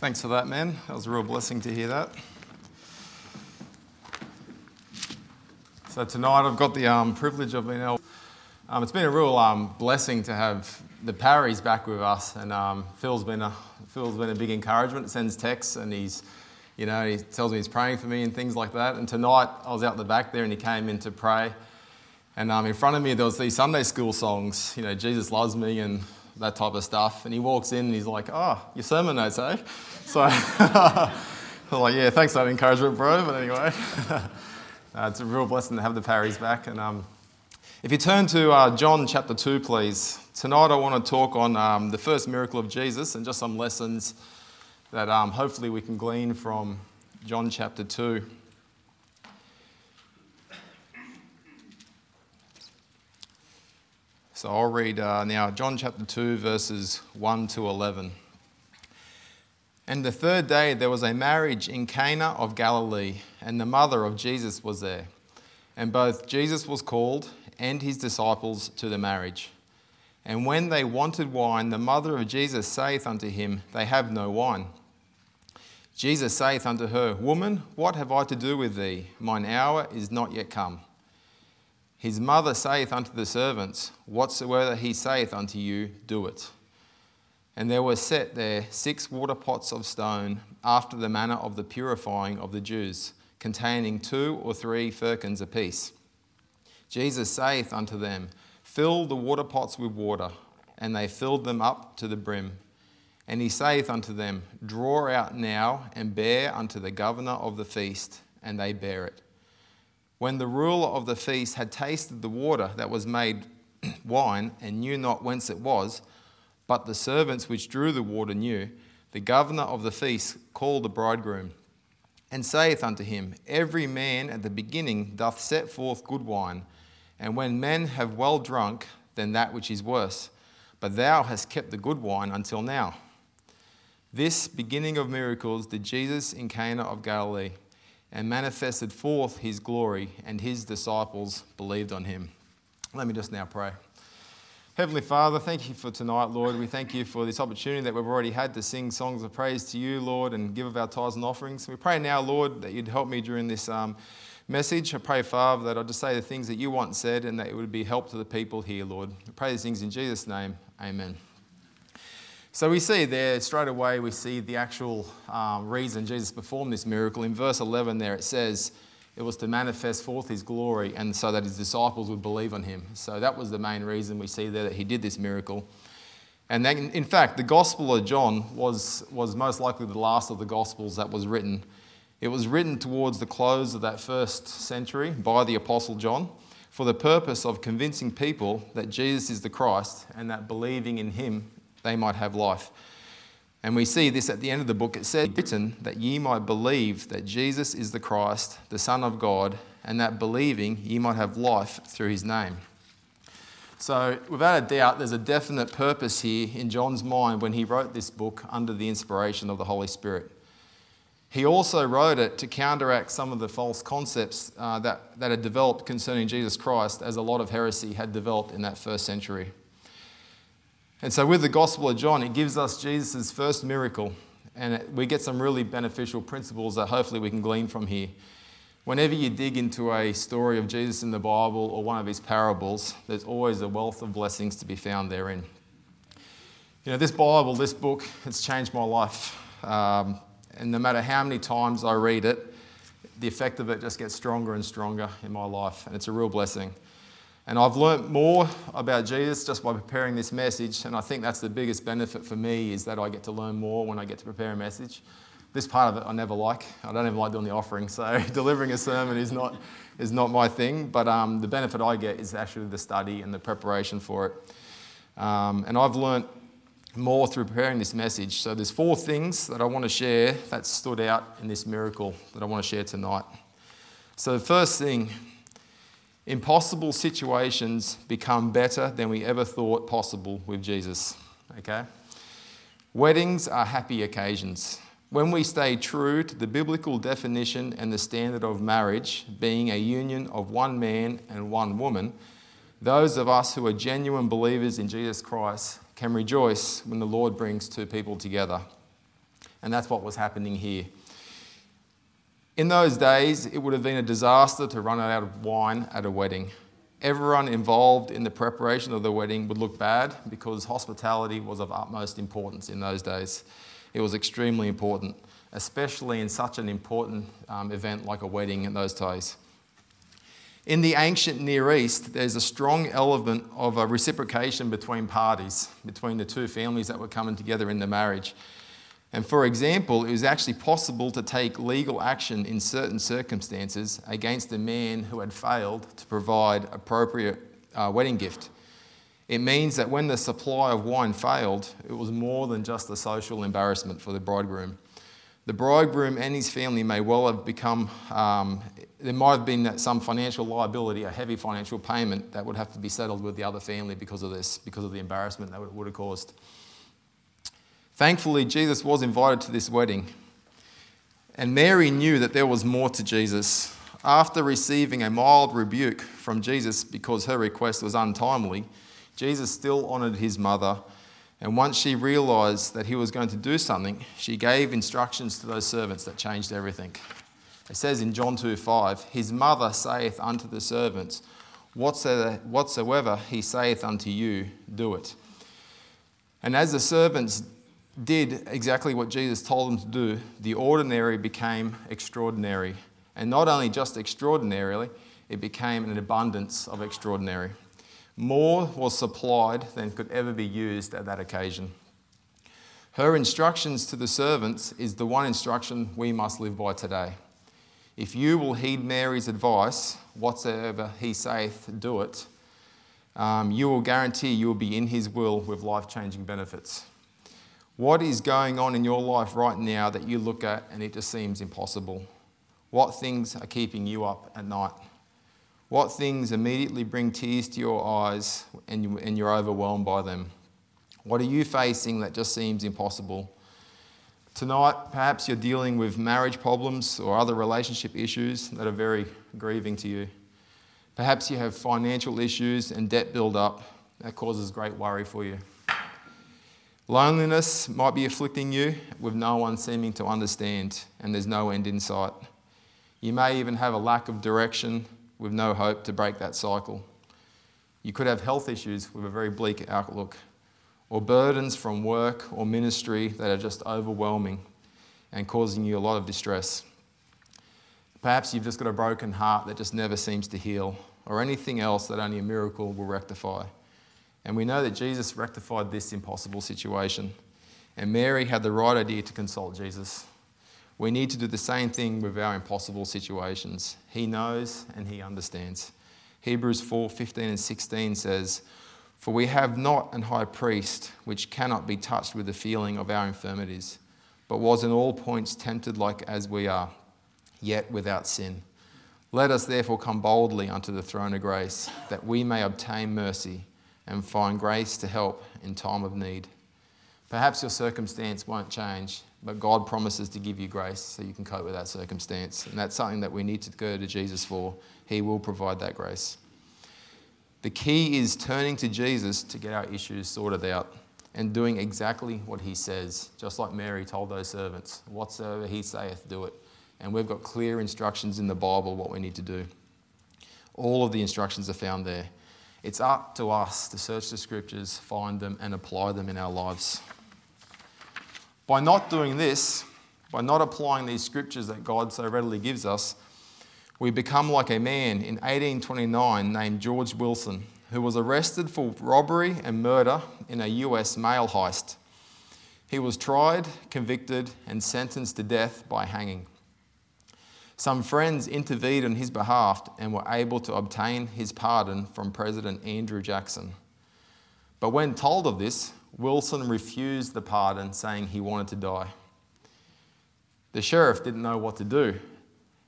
Thanks for that, man. That was a real blessing to hear that. So tonight I've got the um, privilege of being able. Um, it's been a real um, blessing to have the Parrys back with us, and um, Phil's been a Phil's been a big encouragement. Sends texts, and he's, you know, he tells me he's praying for me and things like that. And tonight I was out the back there, and he came in to pray. And um, in front of me there was these Sunday school songs, you know, Jesus loves me and that type of stuff. And he walks in and he's like, "Oh, your sermon notes, eh?" So I'm like, "Yeah, thanks for that encouragement, bro." But anyway, uh, it's a real blessing to have the Parries back. And um, if you turn to uh, John chapter two, please. Tonight I want to talk on um, the first miracle of Jesus and just some lessons that um, hopefully we can glean from John chapter two. So I'll read uh, now John chapter 2, verses 1 to 11. And the third day there was a marriage in Cana of Galilee, and the mother of Jesus was there. And both Jesus was called and his disciples to the marriage. And when they wanted wine, the mother of Jesus saith unto him, They have no wine. Jesus saith unto her, Woman, what have I to do with thee? Mine hour is not yet come. His mother saith unto the servants, Whatsoever he saith unto you, do it. And there were set there six water pots of stone, after the manner of the purifying of the Jews, containing two or three firkins apiece. Jesus saith unto them, Fill the water pots with water. And they filled them up to the brim. And he saith unto them, Draw out now and bear unto the governor of the feast. And they bear it. When the ruler of the feast had tasted the water that was made wine and knew not whence it was, but the servants which drew the water knew, the governor of the feast called the bridegroom and saith unto him, Every man at the beginning doth set forth good wine, and when men have well drunk, then that which is worse. But thou hast kept the good wine until now. This beginning of miracles did Jesus in Cana of Galilee and manifested forth his glory, and his disciples believed on him. Let me just now pray. Heavenly Father, thank you for tonight, Lord. We thank you for this opportunity that we've already had to sing songs of praise to you, Lord, and give of our tithes and offerings. We pray now, Lord, that you'd help me during this um, message. I pray, Father, that I'll just say the things that you want said and that it would be help to the people here, Lord. I pray these things in Jesus' name. Amen. So we see there straight away, we see the actual um, reason Jesus performed this miracle. In verse 11, there it says it was to manifest forth his glory and so that his disciples would believe on him. So that was the main reason we see there that he did this miracle. And then, in fact, the Gospel of John was, was most likely the last of the Gospels that was written. It was written towards the close of that first century by the Apostle John for the purpose of convincing people that Jesus is the Christ and that believing in him they might have life. And we see this at the end of the book. It said, written that ye might believe that Jesus is the Christ, the Son of God, and that believing ye might have life through his name. So, without a doubt, there's a definite purpose here in John's mind when he wrote this book under the inspiration of the Holy Spirit. He also wrote it to counteract some of the false concepts uh, that, that had developed concerning Jesus Christ, as a lot of heresy had developed in that first century. And so, with the Gospel of John, it gives us Jesus' first miracle, and we get some really beneficial principles that hopefully we can glean from here. Whenever you dig into a story of Jesus in the Bible or one of his parables, there's always a wealth of blessings to be found therein. You know, this Bible, this book, it's changed my life. Um, and no matter how many times I read it, the effect of it just gets stronger and stronger in my life, and it's a real blessing. And I've learnt more about Jesus just by preparing this message, and I think that's the biggest benefit for me is that I get to learn more when I get to prepare a message. This part of it I never like. I don't even like doing the offering, so delivering a sermon is not, is not my thing. But um, the benefit I get is actually the study and the preparation for it. Um, and I've learnt more through preparing this message. So there's four things that I want to share that stood out in this miracle that I want to share tonight. So the first thing Impossible situations become better than we ever thought possible with Jesus. Okay? Weddings are happy occasions. When we stay true to the biblical definition and the standard of marriage being a union of one man and one woman, those of us who are genuine believers in Jesus Christ can rejoice when the Lord brings two people together. And that's what was happening here. In those days, it would have been a disaster to run out of wine at a wedding. Everyone involved in the preparation of the wedding would look bad because hospitality was of utmost importance in those days. It was extremely important, especially in such an important um, event like a wedding in those days. In the ancient Near East, there's a strong element of a reciprocation between parties, between the two families that were coming together in the marriage. And for example, it was actually possible to take legal action in certain circumstances against a man who had failed to provide appropriate uh, wedding gift. It means that when the supply of wine failed, it was more than just a social embarrassment for the bridegroom. The bridegroom and his family may well have become, um, there might have been some financial liability, a heavy financial payment that would have to be settled with the other family because of this, because of the embarrassment that it would have caused. Thankfully, Jesus was invited to this wedding, and Mary knew that there was more to Jesus. After receiving a mild rebuke from Jesus because her request was untimely, Jesus still honoured his mother and once she realized that he was going to do something, she gave instructions to those servants that changed everything. It says in John 2 5, His mother saith unto the servants, Whatsoever he saith unto you, do it. And as the servants did exactly what Jesus told them to do, the ordinary became extraordinary. And not only just extraordinarily, it became an abundance of extraordinary. More was supplied than could ever be used at that occasion. Her instructions to the servants is the one instruction we must live by today. If you will heed Mary's advice, whatsoever he saith, do it, um, you will guarantee you will be in his will with life changing benefits. What is going on in your life right now that you look at and it just seems impossible? What things are keeping you up at night? What things immediately bring tears to your eyes and, you, and you're overwhelmed by them? What are you facing that just seems impossible? Tonight, perhaps you're dealing with marriage problems or other relationship issues that are very grieving to you. Perhaps you have financial issues and debt build up that causes great worry for you. Loneliness might be afflicting you with no one seeming to understand, and there's no end in sight. You may even have a lack of direction with no hope to break that cycle. You could have health issues with a very bleak outlook, or burdens from work or ministry that are just overwhelming and causing you a lot of distress. Perhaps you've just got a broken heart that just never seems to heal, or anything else that only a miracle will rectify. And we know that Jesus rectified this impossible situation. And Mary had the right idea to consult Jesus. We need to do the same thing with our impossible situations. He knows and He understands. Hebrews 4 15 and 16 says, For we have not an high priest which cannot be touched with the feeling of our infirmities, but was in all points tempted like as we are, yet without sin. Let us therefore come boldly unto the throne of grace, that we may obtain mercy and find grace to help in time of need. Perhaps your circumstance won't change, but God promises to give you grace so you can cope with that circumstance. And that's something that we need to go to Jesus for. He will provide that grace. The key is turning to Jesus to get our issues sorted out and doing exactly what he says, just like Mary told those servants whatsoever he saith, do it. And we've got clear instructions in the Bible what we need to do. All of the instructions are found there. It's up to us to search the scriptures, find them, and apply them in our lives. By not doing this, by not applying these scriptures that God so readily gives us, we become like a man in 1829 named George Wilson, who was arrested for robbery and murder in a US mail heist. He was tried, convicted, and sentenced to death by hanging. Some friends intervened on his behalf and were able to obtain his pardon from President Andrew Jackson. But when told of this, Wilson refused the pardon, saying he wanted to die. The sheriff didn't know what to do.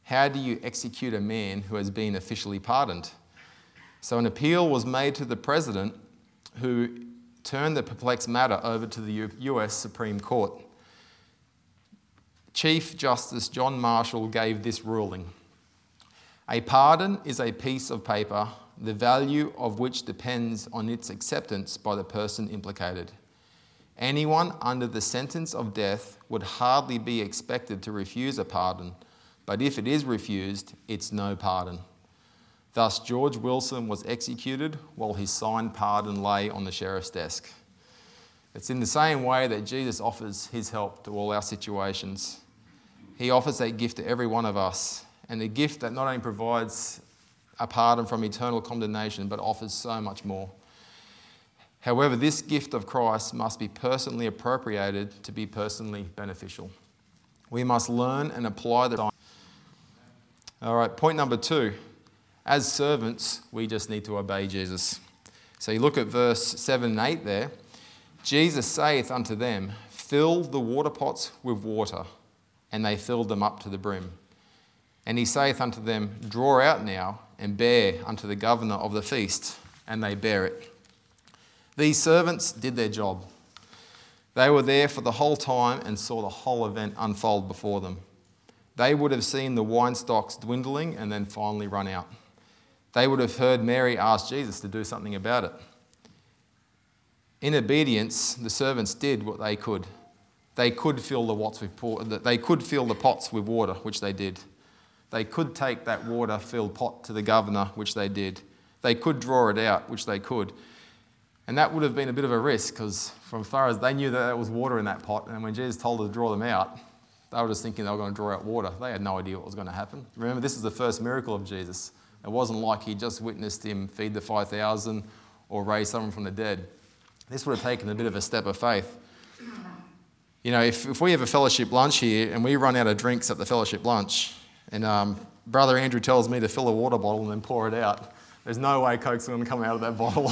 How do you execute a man who has been officially pardoned? So an appeal was made to the president, who turned the perplexed matter over to the US Supreme Court. Chief Justice John Marshall gave this ruling A pardon is a piece of paper the value of which depends on its acceptance by the person implicated. Anyone under the sentence of death would hardly be expected to refuse a pardon, but if it is refused, it's no pardon. Thus, George Wilson was executed while his signed pardon lay on the sheriff's desk. It's in the same way that Jesus offers his help to all our situations. He offers that gift to every one of us, and a gift that not only provides a pardon from eternal condemnation, but offers so much more. However, this gift of Christ must be personally appropriated to be personally beneficial. We must learn and apply the. All right, point number two. As servants, we just need to obey Jesus. So you look at verse 7 and 8 there. Jesus saith unto them, Fill the water pots with water. And they filled them up to the brim. And he saith unto them, Draw out now and bear unto the governor of the feast. And they bear it. These servants did their job. They were there for the whole time and saw the whole event unfold before them. They would have seen the wine stocks dwindling and then finally run out. They would have heard Mary ask Jesus to do something about it. In obedience, the servants did what they could. They could fill the pots with they could fill the pots with water, which they did. They could take that water-filled pot to the governor, which they did. They could draw it out, which they could. And that would have been a bit of a risk because, from far as they knew that there was water in that pot, and when Jesus told them to draw them out, they were just thinking they were going to draw out water. They had no idea what was going to happen. Remember, this is the first miracle of Jesus. It wasn't like he just witnessed him feed the 5,000 or raise someone from the dead. This would have taken a bit of a step of faith. You know, if, if we have a fellowship lunch here and we run out of drinks at the fellowship lunch, and um, Brother Andrew tells me to fill a water bottle and then pour it out, there's no way Coke's going to come out of that bottle.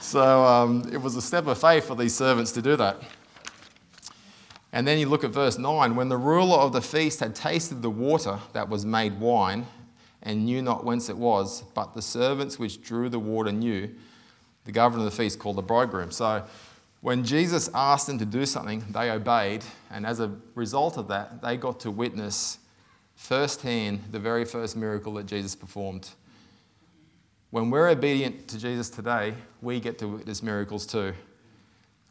so um, it was a step of faith for these servants to do that. And then you look at verse 9 when the ruler of the feast had tasted the water that was made wine and knew not whence it was, but the servants which drew the water knew, the governor of the feast called the bridegroom. So when Jesus asked them to do something, they obeyed, and as a result of that, they got to witness firsthand the very first miracle that Jesus performed. When we're obedient to Jesus today, we get to witness miracles too.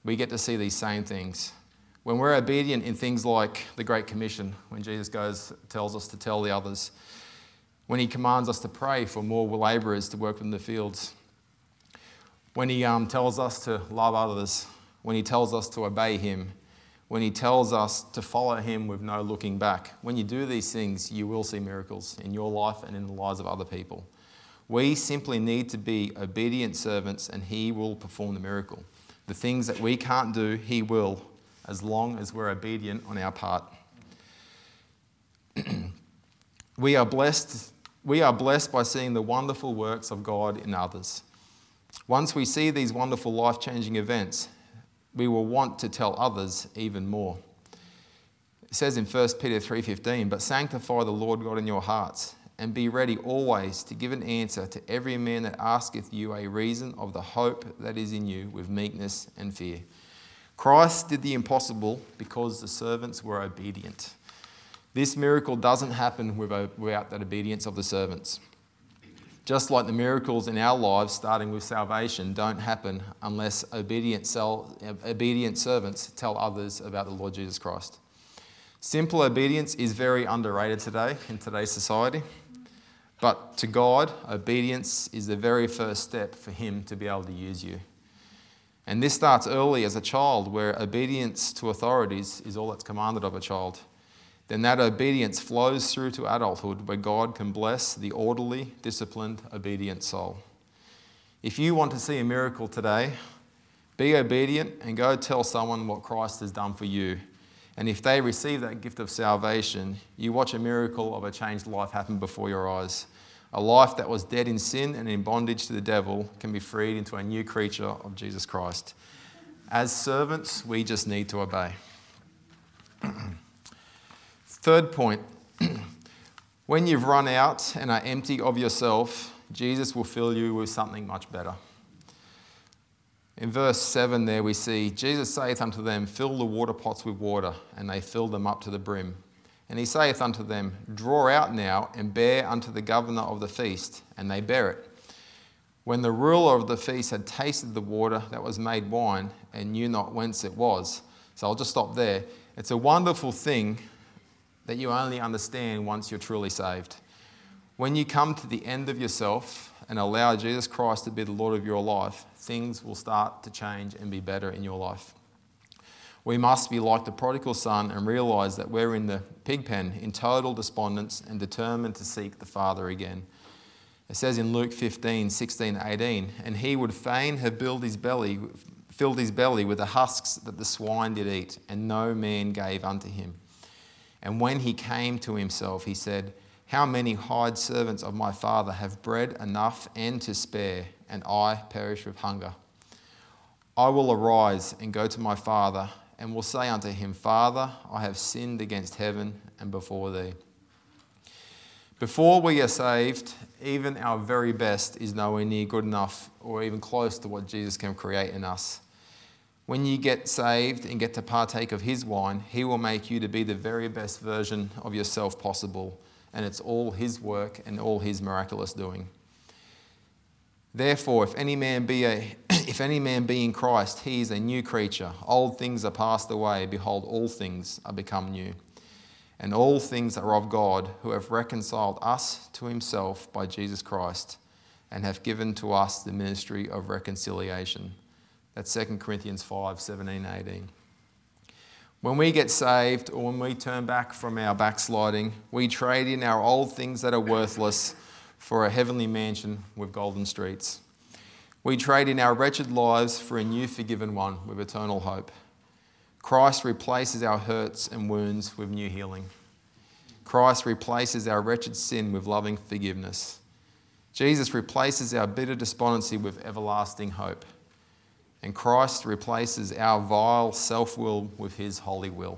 We get to see these same things. When we're obedient in things like the Great Commission, when Jesus goes, tells us to tell the others, when he commands us to pray for more labourers to work in the fields, when he um, tells us to love others, when he tells us to obey him, when he tells us to follow him with no looking back. When you do these things, you will see miracles in your life and in the lives of other people. We simply need to be obedient servants and He will perform the miracle. The things that we can't do, He will, as long as we're obedient on our part. we, are blessed, we are blessed by seeing the wonderful works of God in others. Once we see these wonderful life changing events, we will want to tell others even more. It says in 1 Peter 3:15, "But sanctify the Lord God in your hearts and be ready always to give an answer to every man that asketh you a reason of the hope that is in you with meekness and fear. Christ did the impossible because the servants were obedient. This miracle doesn't happen without that obedience of the servants. Just like the miracles in our lives, starting with salvation, don't happen unless obedient, obedient servants tell others about the Lord Jesus Christ. Simple obedience is very underrated today in today's society. But to God, obedience is the very first step for Him to be able to use you. And this starts early as a child, where obedience to authorities is all that's commanded of a child. Then that obedience flows through to adulthood, where God can bless the orderly, disciplined, obedient soul. If you want to see a miracle today, be obedient and go tell someone what Christ has done for you. And if they receive that gift of salvation, you watch a miracle of a changed life happen before your eyes. A life that was dead in sin and in bondage to the devil can be freed into a new creature of Jesus Christ. As servants, we just need to obey. Third point when you've run out and are empty of yourself, Jesus will fill you with something much better. In verse 7, there we see Jesus saith unto them, Fill the water pots with water, and they filled them up to the brim. And he saith unto them, Draw out now and bear unto the governor of the feast, and they bear it. When the ruler of the feast had tasted the water that was made wine and knew not whence it was. So I'll just stop there. It's a wonderful thing that you only understand once you're truly saved. When you come to the end of yourself and allow Jesus Christ to be the Lord of your life, things will start to change and be better in your life. We must be like the prodigal son and realize that we're in the pig pen in total despondence and determined to seek the Father again. It says in Luke 15, 16, 18, and he would fain have filled his belly, filled his belly with the husks that the swine did eat, and no man gave unto him. And when he came to himself, he said, How many hired servants of my father have bread enough and to spare, and I perish with hunger? I will arise and go to my father and will say unto him, Father, I have sinned against heaven and before thee. Before we are saved, even our very best is nowhere near good enough or even close to what Jesus can create in us. When you get saved and get to partake of his wine, he will make you to be the very best version of yourself possible. And it's all his work and all his miraculous doing. Therefore, if any man be a if any man be in Christ, he is a new creature. Old things are passed away, behold all things are become new. And all things are of God, who have reconciled us to himself by Jesus Christ and have given to us the ministry of reconciliation. That's 2 Corinthians 5, 17, 18. When we get saved or when we turn back from our backsliding, we trade in our old things that are worthless for a heavenly mansion with golden streets. We trade in our wretched lives for a new forgiven one with eternal hope. Christ replaces our hurts and wounds with new healing. Christ replaces our wretched sin with loving forgiveness. Jesus replaces our bitter despondency with everlasting hope. And Christ replaces our vile self will with his holy will.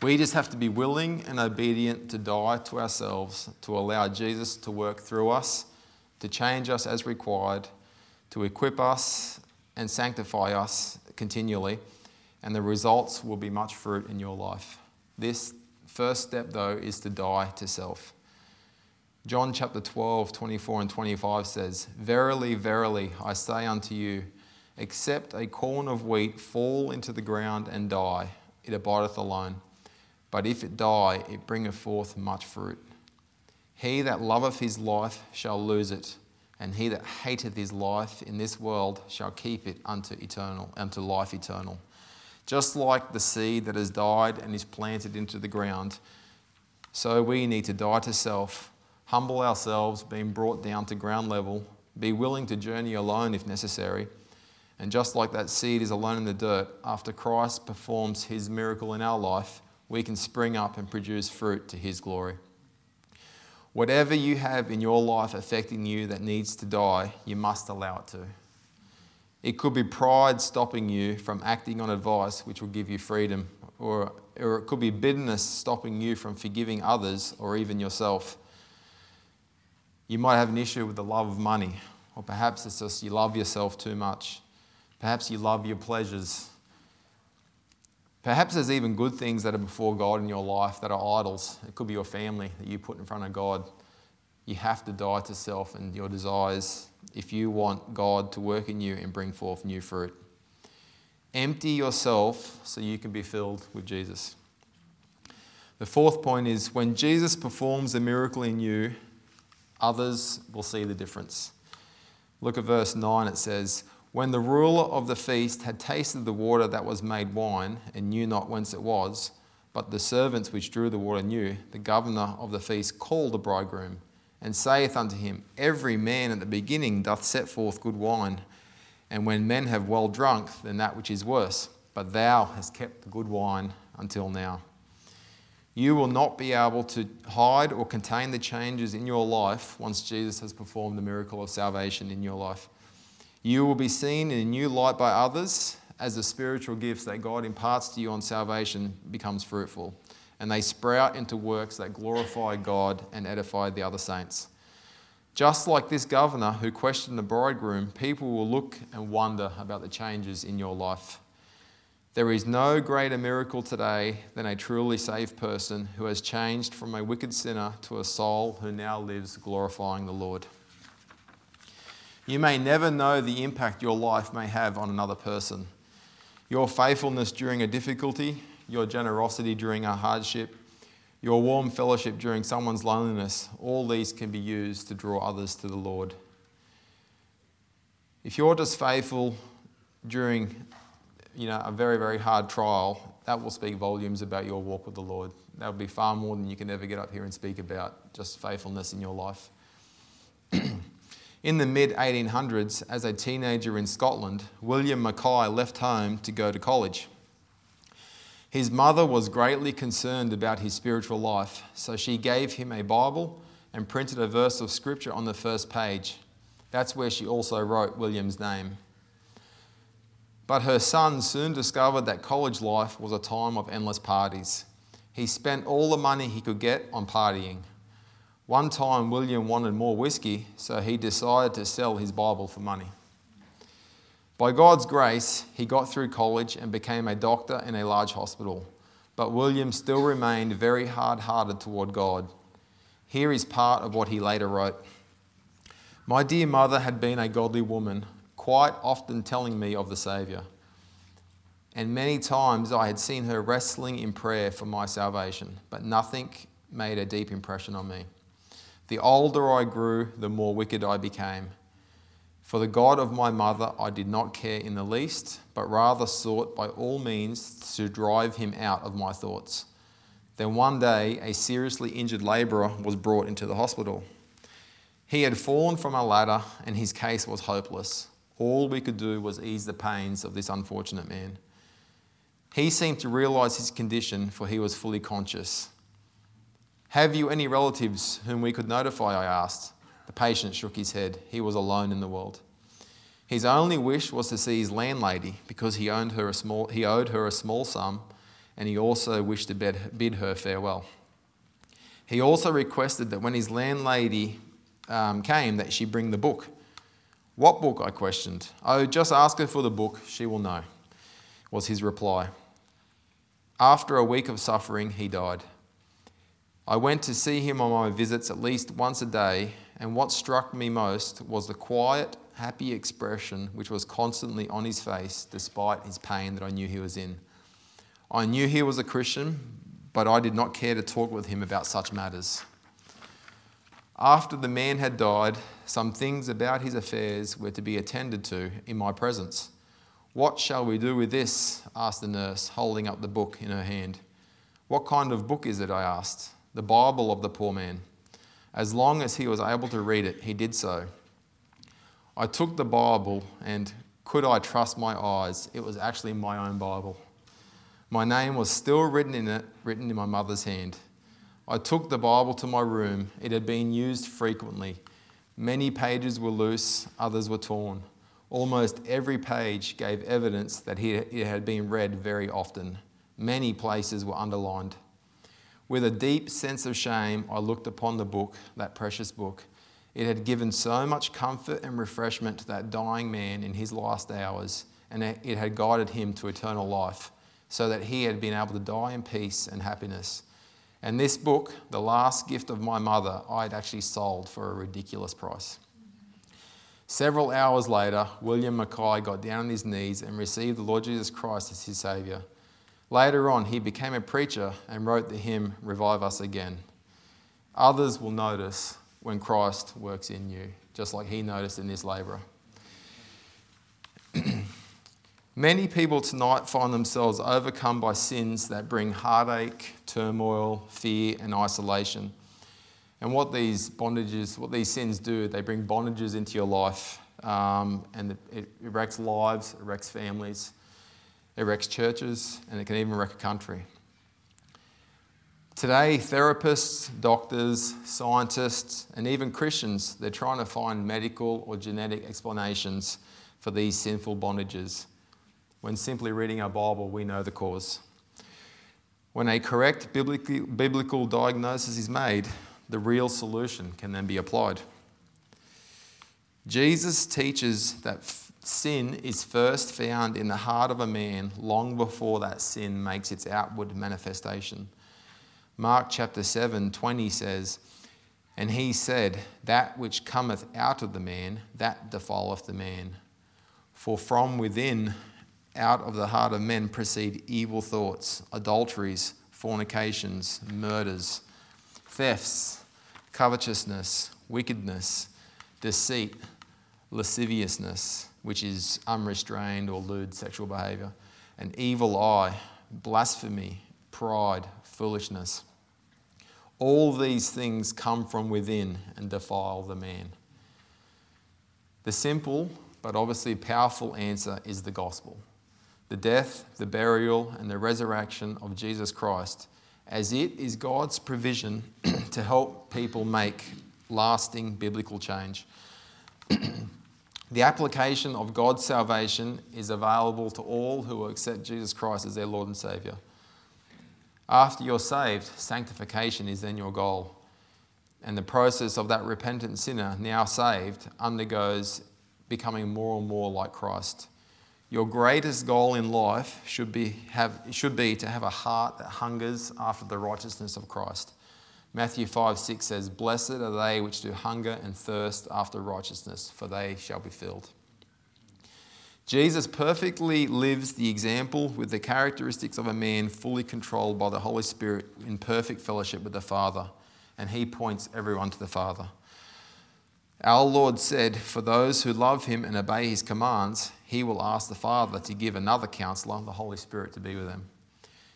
We just have to be willing and obedient to die to ourselves, to allow Jesus to work through us, to change us as required, to equip us and sanctify us continually, and the results will be much fruit in your life. This first step, though, is to die to self. John chapter 12, 24 and 25 says, Verily, verily, I say unto you, except a corn of wheat fall into the ground and die, it abideth alone. But if it die, it bringeth forth much fruit. He that loveth his life shall lose it, and he that hateth his life in this world shall keep it unto eternal, unto life eternal. Just like the seed that has died and is planted into the ground, so we need to die to self, humble ourselves, being brought down to ground level, be willing to journey alone if necessary. And just like that seed is alone in the dirt, after Christ performs his miracle in our life, we can spring up and produce fruit to His glory. Whatever you have in your life affecting you that needs to die, you must allow it to. It could be pride stopping you from acting on advice which will give you freedom, or, or it could be bitterness stopping you from forgiving others or even yourself. You might have an issue with the love of money, or perhaps it's just you love yourself too much. Perhaps you love your pleasures Perhaps there's even good things that are before God in your life that are idols. It could be your family that you put in front of God. You have to die to self and your desires if you want God to work in you and bring forth new fruit. Empty yourself so you can be filled with Jesus. The fourth point is when Jesus performs a miracle in you, others will see the difference. Look at verse 9, it says, when the ruler of the feast had tasted the water that was made wine, and knew not whence it was, but the servants which drew the water knew, the governor of the feast called the bridegroom, and saith unto him, Every man at the beginning doth set forth good wine, and when men have well drunk, then that which is worse. But thou hast kept the good wine until now. You will not be able to hide or contain the changes in your life once Jesus has performed the miracle of salvation in your life. You will be seen in a new light by others as the spiritual gifts that God imparts to you on salvation becomes fruitful, and they sprout into works that glorify God and edify the other saints. Just like this governor who questioned the bridegroom, people will look and wonder about the changes in your life. There is no greater miracle today than a truly saved person who has changed from a wicked sinner to a soul who now lives glorifying the Lord. You may never know the impact your life may have on another person. Your faithfulness during a difficulty, your generosity during a hardship, your warm fellowship during someone's loneliness, all these can be used to draw others to the Lord. If you're just faithful during you know, a very, very hard trial, that will speak volumes about your walk with the Lord. That will be far more than you can ever get up here and speak about, just faithfulness in your life. In the mid 1800s, as a teenager in Scotland, William Mackay left home to go to college. His mother was greatly concerned about his spiritual life, so she gave him a Bible and printed a verse of scripture on the first page. That's where she also wrote William's name. But her son soon discovered that college life was a time of endless parties. He spent all the money he could get on partying. One time, William wanted more whiskey, so he decided to sell his Bible for money. By God's grace, he got through college and became a doctor in a large hospital. But William still remained very hard hearted toward God. Here is part of what he later wrote My dear mother had been a godly woman, quite often telling me of the Saviour. And many times I had seen her wrestling in prayer for my salvation, but nothing made a deep impression on me. The older I grew, the more wicked I became. For the God of my mother I did not care in the least, but rather sought by all means to drive him out of my thoughts. Then one day, a seriously injured labourer was brought into the hospital. He had fallen from a ladder, and his case was hopeless. All we could do was ease the pains of this unfortunate man. He seemed to realise his condition, for he was fully conscious. Have you any relatives whom we could notify? I asked. The patient shook his head. He was alone in the world. His only wish was to see his landlady because he, owned her a small, he owed her a small sum and he also wished to bid, bid her farewell. He also requested that when his landlady um, came that she bring the book. What book? I questioned. Oh, just ask her for the book, she will know, was his reply. After a week of suffering, he died. I went to see him on my visits at least once a day, and what struck me most was the quiet, happy expression which was constantly on his face despite his pain that I knew he was in. I knew he was a Christian, but I did not care to talk with him about such matters. After the man had died, some things about his affairs were to be attended to in my presence. What shall we do with this? asked the nurse, holding up the book in her hand. What kind of book is it? I asked the Bible of the poor man. As long as he was able to read it, he did so. I took the Bible, and could I trust my eyes? It was actually my own Bible. My name was still written in it, written in my mother's hand. I took the Bible to my room. It had been used frequently. Many pages were loose, others were torn. Almost every page gave evidence that it had been read very often. Many places were underlined. With a deep sense of shame, I looked upon the book, that precious book. It had given so much comfort and refreshment to that dying man in his last hours, and it had guided him to eternal life, so that he had been able to die in peace and happiness. And this book, the last gift of my mother, I had actually sold for a ridiculous price. Several hours later, William Mackay got down on his knees and received the Lord Jesus Christ as his Saviour. Later on, he became a preacher and wrote the hymn, Revive Us Again. Others will notice when Christ works in you, just like he noticed in this labourer. Many people tonight find themselves overcome by sins that bring heartache, turmoil, fear, and isolation. And what these bondages, what these sins do, they bring bondages into your life, um, and it wrecks lives, it wrecks families. It wrecks churches and it can even wreck a country. Today, therapists, doctors, scientists, and even Christians, they're trying to find medical or genetic explanations for these sinful bondages. When simply reading our Bible, we know the cause. When a correct biblical diagnosis is made, the real solution can then be applied. Jesus teaches that sin is first found in the heart of a man long before that sin makes its outward manifestation. Mark chapter 7 20 says, And he said, That which cometh out of the man, that defileth the man. For from within, out of the heart of men, proceed evil thoughts, adulteries, fornications, murders, thefts, covetousness, wickedness, deceit, lasciviousness, which is unrestrained or lewd sexual behavior, an evil eye, blasphemy, pride, foolishness. All these things come from within and defile the man. The simple but obviously powerful answer is the gospel the death, the burial, and the resurrection of Jesus Christ, as it is God's provision to help people make lasting biblical change. the application of God's salvation is available to all who accept Jesus Christ as their Lord and Saviour. After you're saved, sanctification is then your goal. And the process of that repentant sinner, now saved, undergoes becoming more and more like Christ. Your greatest goal in life should be, have, should be to have a heart that hungers after the righteousness of Christ. Matthew 5 6 says, Blessed are they which do hunger and thirst after righteousness, for they shall be filled. Jesus perfectly lives the example with the characteristics of a man fully controlled by the Holy Spirit in perfect fellowship with the Father, and he points everyone to the Father. Our Lord said, For those who love him and obey his commands, he will ask the Father to give another counselor, the Holy Spirit, to be with them.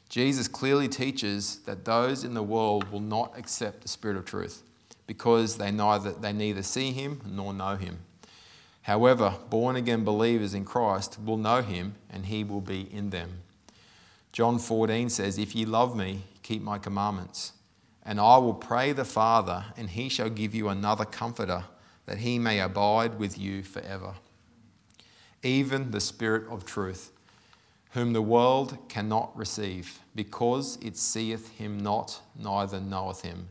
Jesus clearly teaches that those in the world will not accept the Spirit of truth because they neither, they neither see him nor know him. However, born again believers in Christ will know him and he will be in them. John 14 says, If ye love me, keep my commandments. And I will pray the Father, and he shall give you another comforter, that he may abide with you forever. Even the Spirit of truth, whom the world cannot receive, because it seeth him not, neither knoweth him.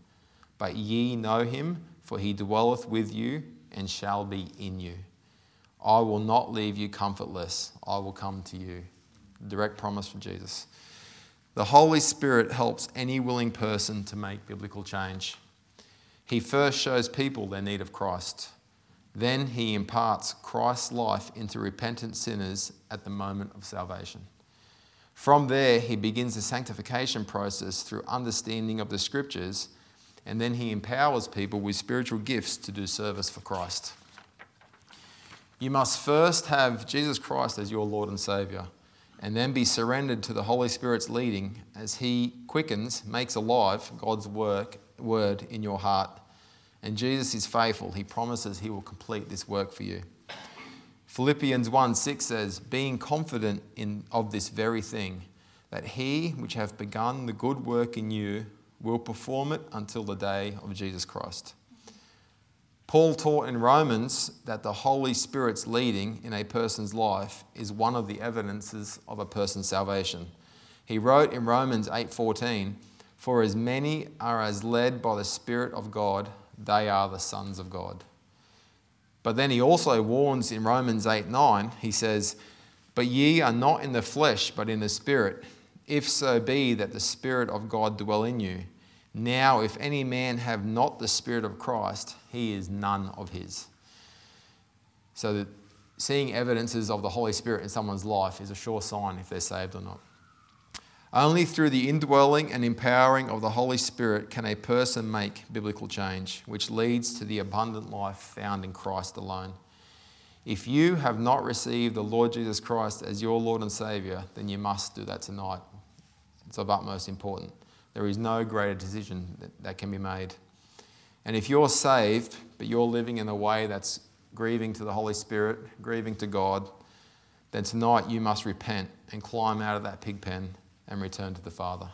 But ye know him, for he dwelleth with you and shall be in you. I will not leave you comfortless. I will come to you. Direct promise from Jesus. The Holy Spirit helps any willing person to make biblical change. He first shows people their need of Christ. Then he imparts Christ's life into repentant sinners at the moment of salvation. From there, he begins the sanctification process through understanding of the scriptures, and then he empowers people with spiritual gifts to do service for Christ. You must first have Jesus Christ as your Lord and Savior, and then be surrendered to the Holy Spirit's leading as He quickens, makes alive God's work, word in your heart. And Jesus is faithful. He promises He will complete this work for you. Philippians 1 6 says, Being confident in, of this very thing, that He which hath begun the good work in you will perform it until the day of Jesus Christ. Paul taught in Romans that the Holy Spirit's leading in a person's life is one of the evidences of a person's salvation. He wrote in Romans 8:14, "For as many are as led by the Spirit of God, they are the sons of God." But then he also warns in Romans 8 9, he says, "But ye are not in the flesh, but in the Spirit, if so be that the Spirit of God dwell in you." Now, if any man have not the Spirit of Christ, he is none of his. So, that seeing evidences of the Holy Spirit in someone's life is a sure sign if they're saved or not. Only through the indwelling and empowering of the Holy Spirit can a person make biblical change, which leads to the abundant life found in Christ alone. If you have not received the Lord Jesus Christ as your Lord and Savior, then you must do that tonight. It's of utmost importance. There is no greater decision that, that can be made. And if you're saved, but you're living in a way that's grieving to the Holy Spirit, grieving to God, then tonight you must repent and climb out of that pig pen and return to the Father.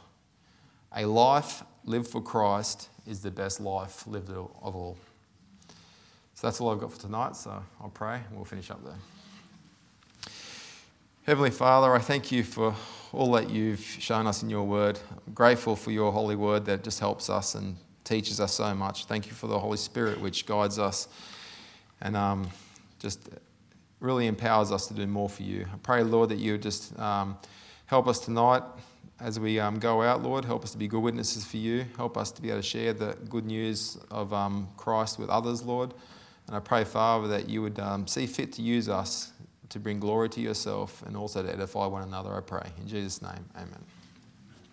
A life lived for Christ is the best life lived of all. So that's all I've got for tonight. So I'll pray and we'll finish up there. Heavenly Father, I thank you for all that you've shown us in your word. I'm grateful for your holy word that just helps us and teaches us so much. Thank you for the Holy Spirit, which guides us and um, just really empowers us to do more for you. I pray, Lord, that you just um, help us tonight as we um, go out, Lord, help us to be good witnesses for you. Help us to be able to share the good news of um, Christ with others, Lord. And I pray, Father, that you would um, see fit to use us to bring glory to yourself and also to edify one another, I pray. In Jesus' name, amen.